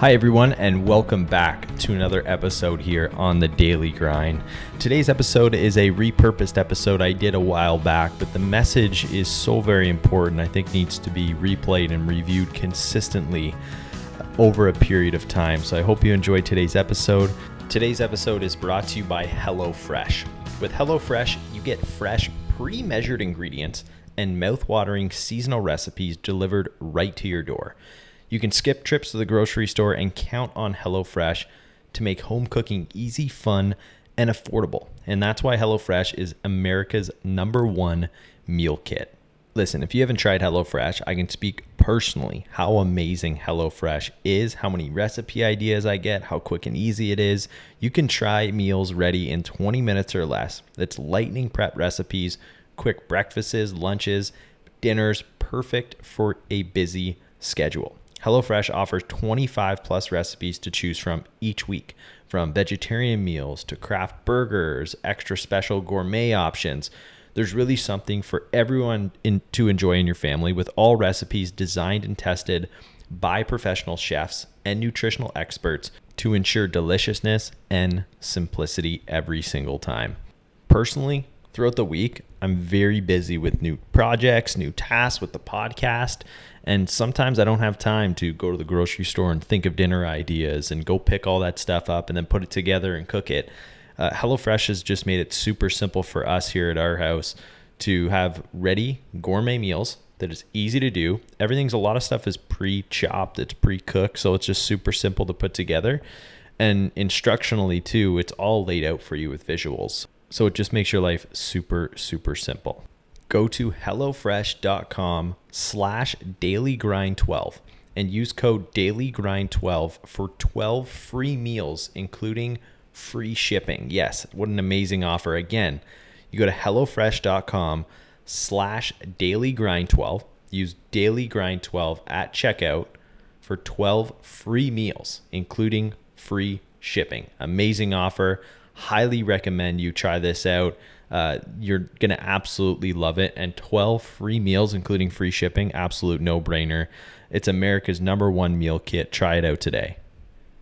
Hi, everyone, and welcome back to another episode here on the Daily Grind. Today's episode is a repurposed episode I did a while back, but the message is so very important, I think needs to be replayed and reviewed consistently over a period of time. So I hope you enjoyed today's episode. Today's episode is brought to you by HelloFresh. With HelloFresh, you get fresh, pre measured ingredients and mouth-watering seasonal recipes delivered right to your door. You can skip trips to the grocery store and count on HelloFresh to make home cooking easy, fun, and affordable. And that's why HelloFresh is America's number one meal kit. Listen, if you haven't tried HelloFresh, I can speak personally how amazing HelloFresh is, how many recipe ideas I get, how quick and easy it is. You can try meals ready in 20 minutes or less. It's lightning prep recipes, quick breakfasts, lunches, dinners, perfect for a busy schedule. HelloFresh offers 25 plus recipes to choose from each week, from vegetarian meals to craft burgers, extra special gourmet options. There's really something for everyone in, to enjoy in your family with all recipes designed and tested by professional chefs and nutritional experts to ensure deliciousness and simplicity every single time. Personally, throughout the week, I'm very busy with new projects, new tasks with the podcast. And sometimes I don't have time to go to the grocery store and think of dinner ideas and go pick all that stuff up and then put it together and cook it. Uh, HelloFresh has just made it super simple for us here at our house to have ready gourmet meals that is easy to do. Everything's a lot of stuff is pre chopped, it's pre cooked, so it's just super simple to put together. And instructionally, too, it's all laid out for you with visuals. So it just makes your life super, super simple go to HelloFresh.com slash dailygrind12 and use code dailygrind12 for 12 free meals, including free shipping. Yes, what an amazing offer. Again, you go to HelloFresh.com slash dailygrind12, use dailygrind12 at checkout for 12 free meals, including free shipping. Amazing offer. Highly recommend you try this out. Uh, you're going to absolutely love it. And 12 free meals, including free shipping, absolute no brainer. It's America's number one meal kit. Try it out today.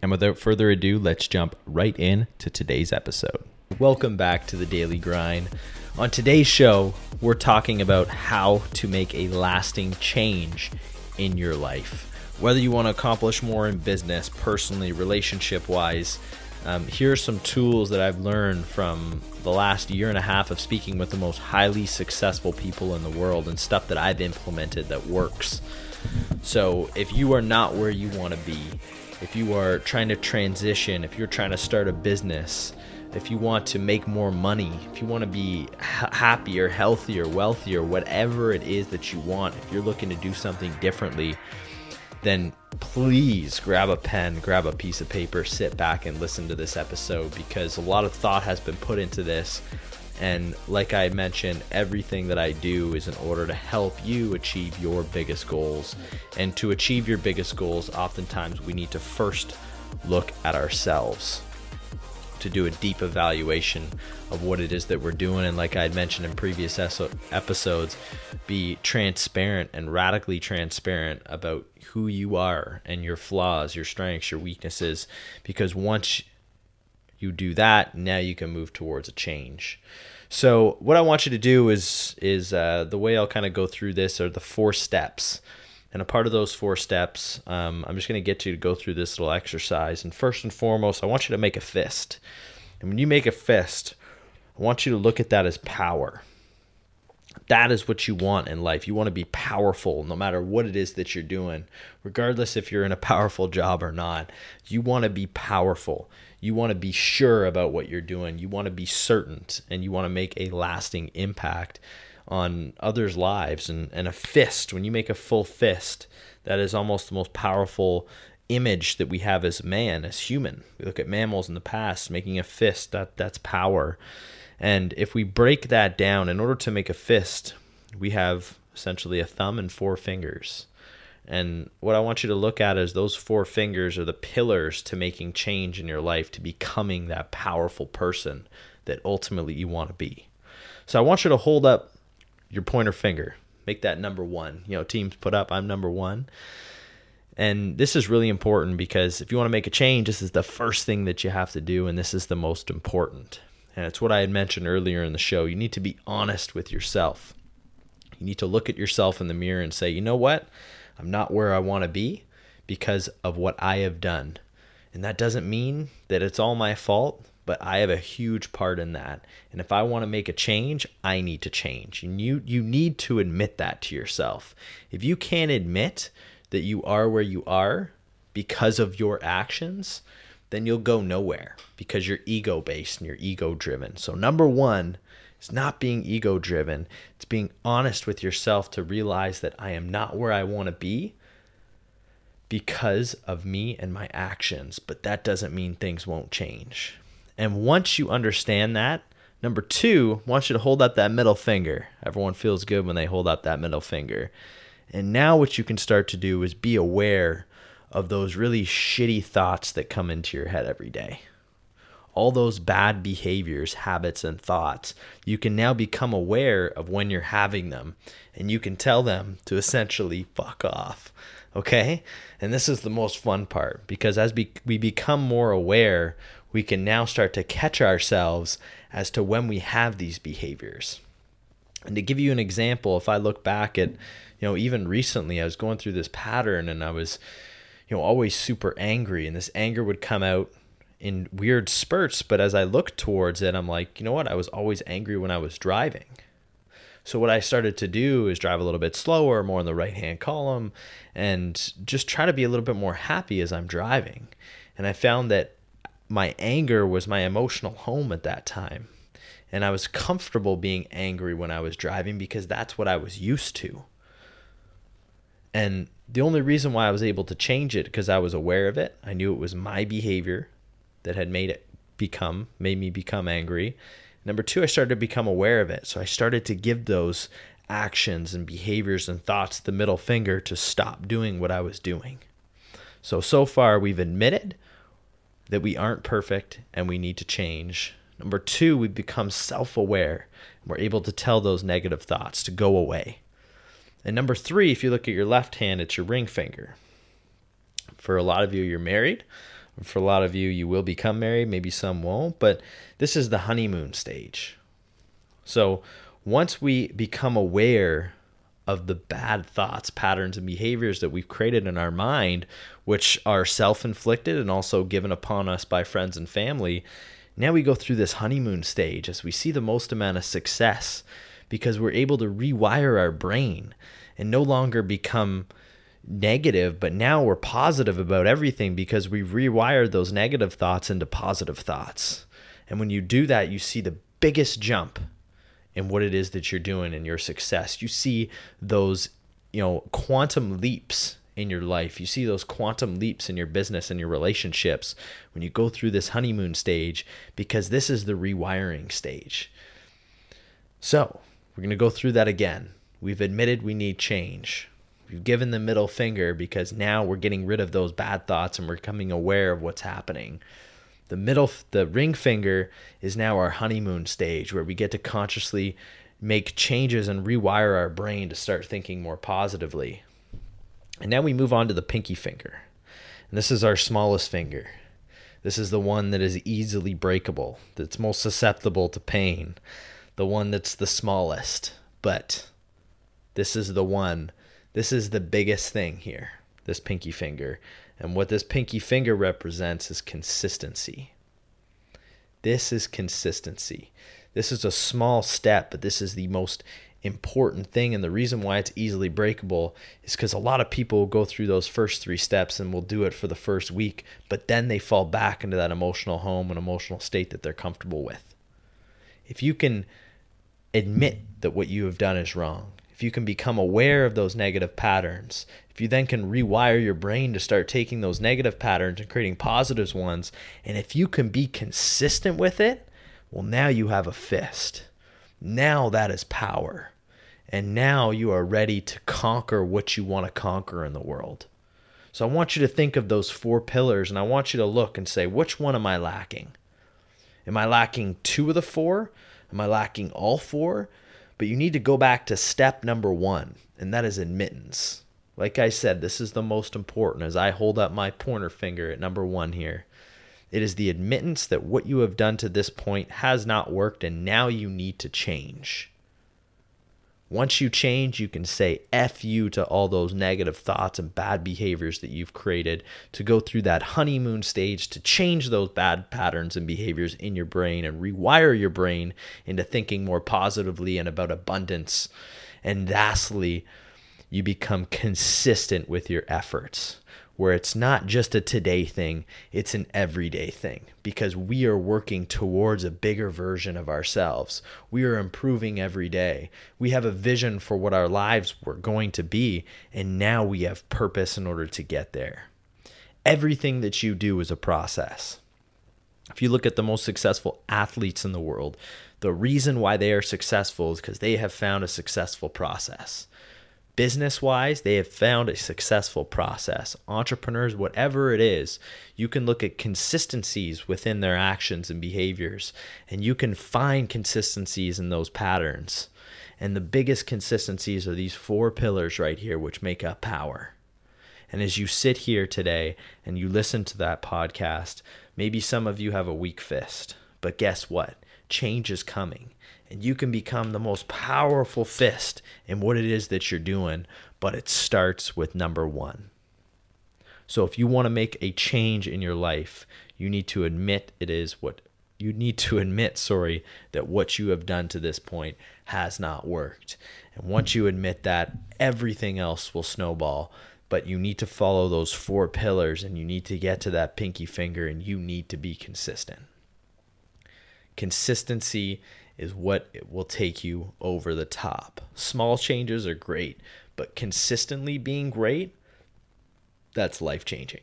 And without further ado, let's jump right in to today's episode. Welcome back to the Daily Grind. On today's show, we're talking about how to make a lasting change in your life. Whether you want to accomplish more in business, personally, relationship wise, um, here are some tools that I've learned from the last year and a half of speaking with the most highly successful people in the world and stuff that I've implemented that works. So, if you are not where you want to be, if you are trying to transition, if you're trying to start a business, if you want to make more money, if you want to be happier, healthier, wealthier, whatever it is that you want, if you're looking to do something differently, then please grab a pen, grab a piece of paper, sit back and listen to this episode because a lot of thought has been put into this. And like I mentioned, everything that I do is in order to help you achieve your biggest goals. And to achieve your biggest goals, oftentimes we need to first look at ourselves to do a deep evaluation of what it is that we're doing. And like I had mentioned in previous episodes, be transparent and radically transparent about who you are and your flaws, your strengths, your weaknesses. Because once you do that, now you can move towards a change. So what I want you to do is is uh, the way I'll kind of go through this are the four steps. And a part of those four steps, um, I'm just going to get you to go through this little exercise. And first and foremost, I want you to make a fist. And when you make a fist, I want you to look at that as power. That is what you want in life. You want to be powerful no matter what it is that you're doing, regardless if you're in a powerful job or not. You want to be powerful. You want to be sure about what you're doing. You want to be certain and you want to make a lasting impact on others' lives and, and a fist, when you make a full fist, that is almost the most powerful image that we have as man, as human. We look at mammals in the past, making a fist, that that's power. And if we break that down, in order to make a fist, we have essentially a thumb and four fingers. And what I want you to look at is those four fingers are the pillars to making change in your life, to becoming that powerful person that ultimately you want to be. So I want you to hold up your pointer finger. Make that number one. You know, teams put up, I'm number one. And this is really important because if you want to make a change, this is the first thing that you have to do, and this is the most important. And it's what I had mentioned earlier in the show. You need to be honest with yourself. You need to look at yourself in the mirror and say, you know what? I'm not where I want to be because of what I have done. And that doesn't mean that it's all my fault, but I have a huge part in that. And if I want to make a change, I need to change. And you you need to admit that to yourself. If you can't admit that you are where you are because of your actions, then you'll go nowhere because you're ego based and you're ego driven. So, number one is not being ego driven, it's being honest with yourself to realize that I am not where I want to be because of me and my actions, but that doesn't mean things won't change. And once you understand that, number two, want you to hold up that middle finger. Everyone feels good when they hold up that middle finger. And now, what you can start to do is be aware of those really shitty thoughts that come into your head every day. All those bad behaviors, habits, and thoughts, you can now become aware of when you're having them and you can tell them to essentially fuck off. Okay? And this is the most fun part because as we, we become more aware, we can now start to catch ourselves as to when we have these behaviors. And to give you an example, if I look back at you know, even recently I was going through this pattern and I was, you know, always super angry and this anger would come out in weird spurts. But as I looked towards it, I'm like, you know what? I was always angry when I was driving. So what I started to do is drive a little bit slower, more in the right hand column, and just try to be a little bit more happy as I'm driving. And I found that my anger was my emotional home at that time. And I was comfortable being angry when I was driving because that's what I was used to. And the only reason why I was able to change it because I was aware of it. I knew it was my behavior that had made it become made me become angry. Number 2, I started to become aware of it. So I started to give those actions and behaviors and thoughts the middle finger to stop doing what I was doing. So so far we've admitted that we aren't perfect and we need to change. Number 2, we've become self-aware. and We're able to tell those negative thoughts to go away. And number three, if you look at your left hand, it's your ring finger. For a lot of you, you're married. For a lot of you, you will become married. Maybe some won't. But this is the honeymoon stage. So once we become aware of the bad thoughts, patterns, and behaviors that we've created in our mind, which are self inflicted and also given upon us by friends and family, now we go through this honeymoon stage as we see the most amount of success because we're able to rewire our brain and no longer become negative, but now we're positive about everything because we've rewired those negative thoughts into positive thoughts. And when you do that, you see the biggest jump in what it is that you're doing and your success. You see those, you know, quantum leaps in your life. You see those quantum leaps in your business and your relationships when you go through this honeymoon stage because this is the rewiring stage. So, we're going to go through that again. We've admitted we need change. We've given the middle finger because now we're getting rid of those bad thoughts and we're becoming aware of what's happening. The middle, the ring finger is now our honeymoon stage where we get to consciously make changes and rewire our brain to start thinking more positively. And now we move on to the pinky finger. And this is our smallest finger. This is the one that is easily breakable, that's most susceptible to pain the one that's the smallest, but this is the one. This is the biggest thing here, this pinky finger. And what this pinky finger represents is consistency. This is consistency. This is a small step, but this is the most important thing. And the reason why it's easily breakable is because a lot of people will go through those first three steps and will do it for the first week, but then they fall back into that emotional home and emotional state that they're comfortable with. If you can admit that what you have done is wrong, if you can become aware of those negative patterns, if you then can rewire your brain to start taking those negative patterns and creating positive ones, and if you can be consistent with it, well, now you have a fist. Now that is power. And now you are ready to conquer what you want to conquer in the world. So I want you to think of those four pillars and I want you to look and say, which one am I lacking? Am I lacking two of the four? Am I lacking all four? But you need to go back to step number one, and that is admittance. Like I said, this is the most important as I hold up my pointer finger at number one here. It is the admittance that what you have done to this point has not worked and now you need to change. Once you change, you can say F you to all those negative thoughts and bad behaviors that you've created to go through that honeymoon stage to change those bad patterns and behaviors in your brain and rewire your brain into thinking more positively and about abundance. And lastly, you become consistent with your efforts where it's not just a today thing, it's an everyday thing because we are working towards a bigger version of ourselves. We are improving every day. We have a vision for what our lives were going to be, and now we have purpose in order to get there. Everything that you do is a process. If you look at the most successful athletes in the world, the reason why they are successful is because they have found a successful process business wise, they have found a successful process. Entrepreneurs, whatever it is, you can look at consistencies within their actions and behaviors, and you can find consistencies in those patterns. And the biggest consistencies are these four pillars right here, which make up power. And as you sit here today and you listen to that podcast, maybe some of you have a weak fist, but guess what? Change is coming and you can become the most powerful fist in what it is that you're doing, but it starts with number one. So if you want to make a change in your life, you need to admit it is what you need to admit, sorry, that what you have done to this point has not worked. And once you admit that, everything else will snowball. But you need to follow those four pillars and you need to get to that pinky finger and you need to be consistent. Consistency is what it will take you over the top. Small changes are great, but consistently being great, that's life changing.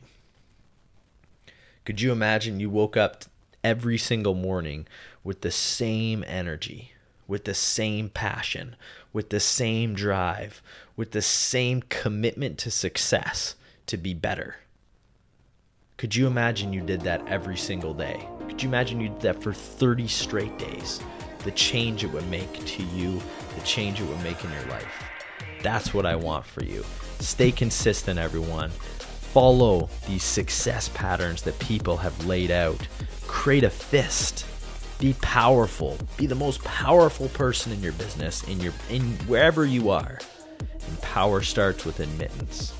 Could you imagine you woke up every single morning with the same energy, with the same passion, with the same drive, with the same commitment to success to be better? Could you imagine you did that every single day? Could you imagine you did that for 30 straight days? The change it would make to you, the change it would make in your life. That's what I want for you. Stay consistent, everyone. Follow these success patterns that people have laid out. Create a fist. Be powerful. Be the most powerful person in your business, in your in wherever you are. And power starts with admittance.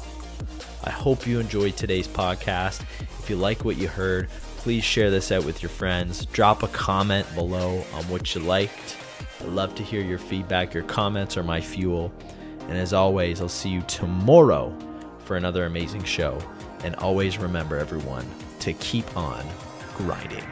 I hope you enjoyed today's podcast. If you like what you heard, please share this out with your friends. Drop a comment below on what you liked. I'd love to hear your feedback. Your comments are my fuel. And as always, I'll see you tomorrow for another amazing show. And always remember, everyone, to keep on grinding.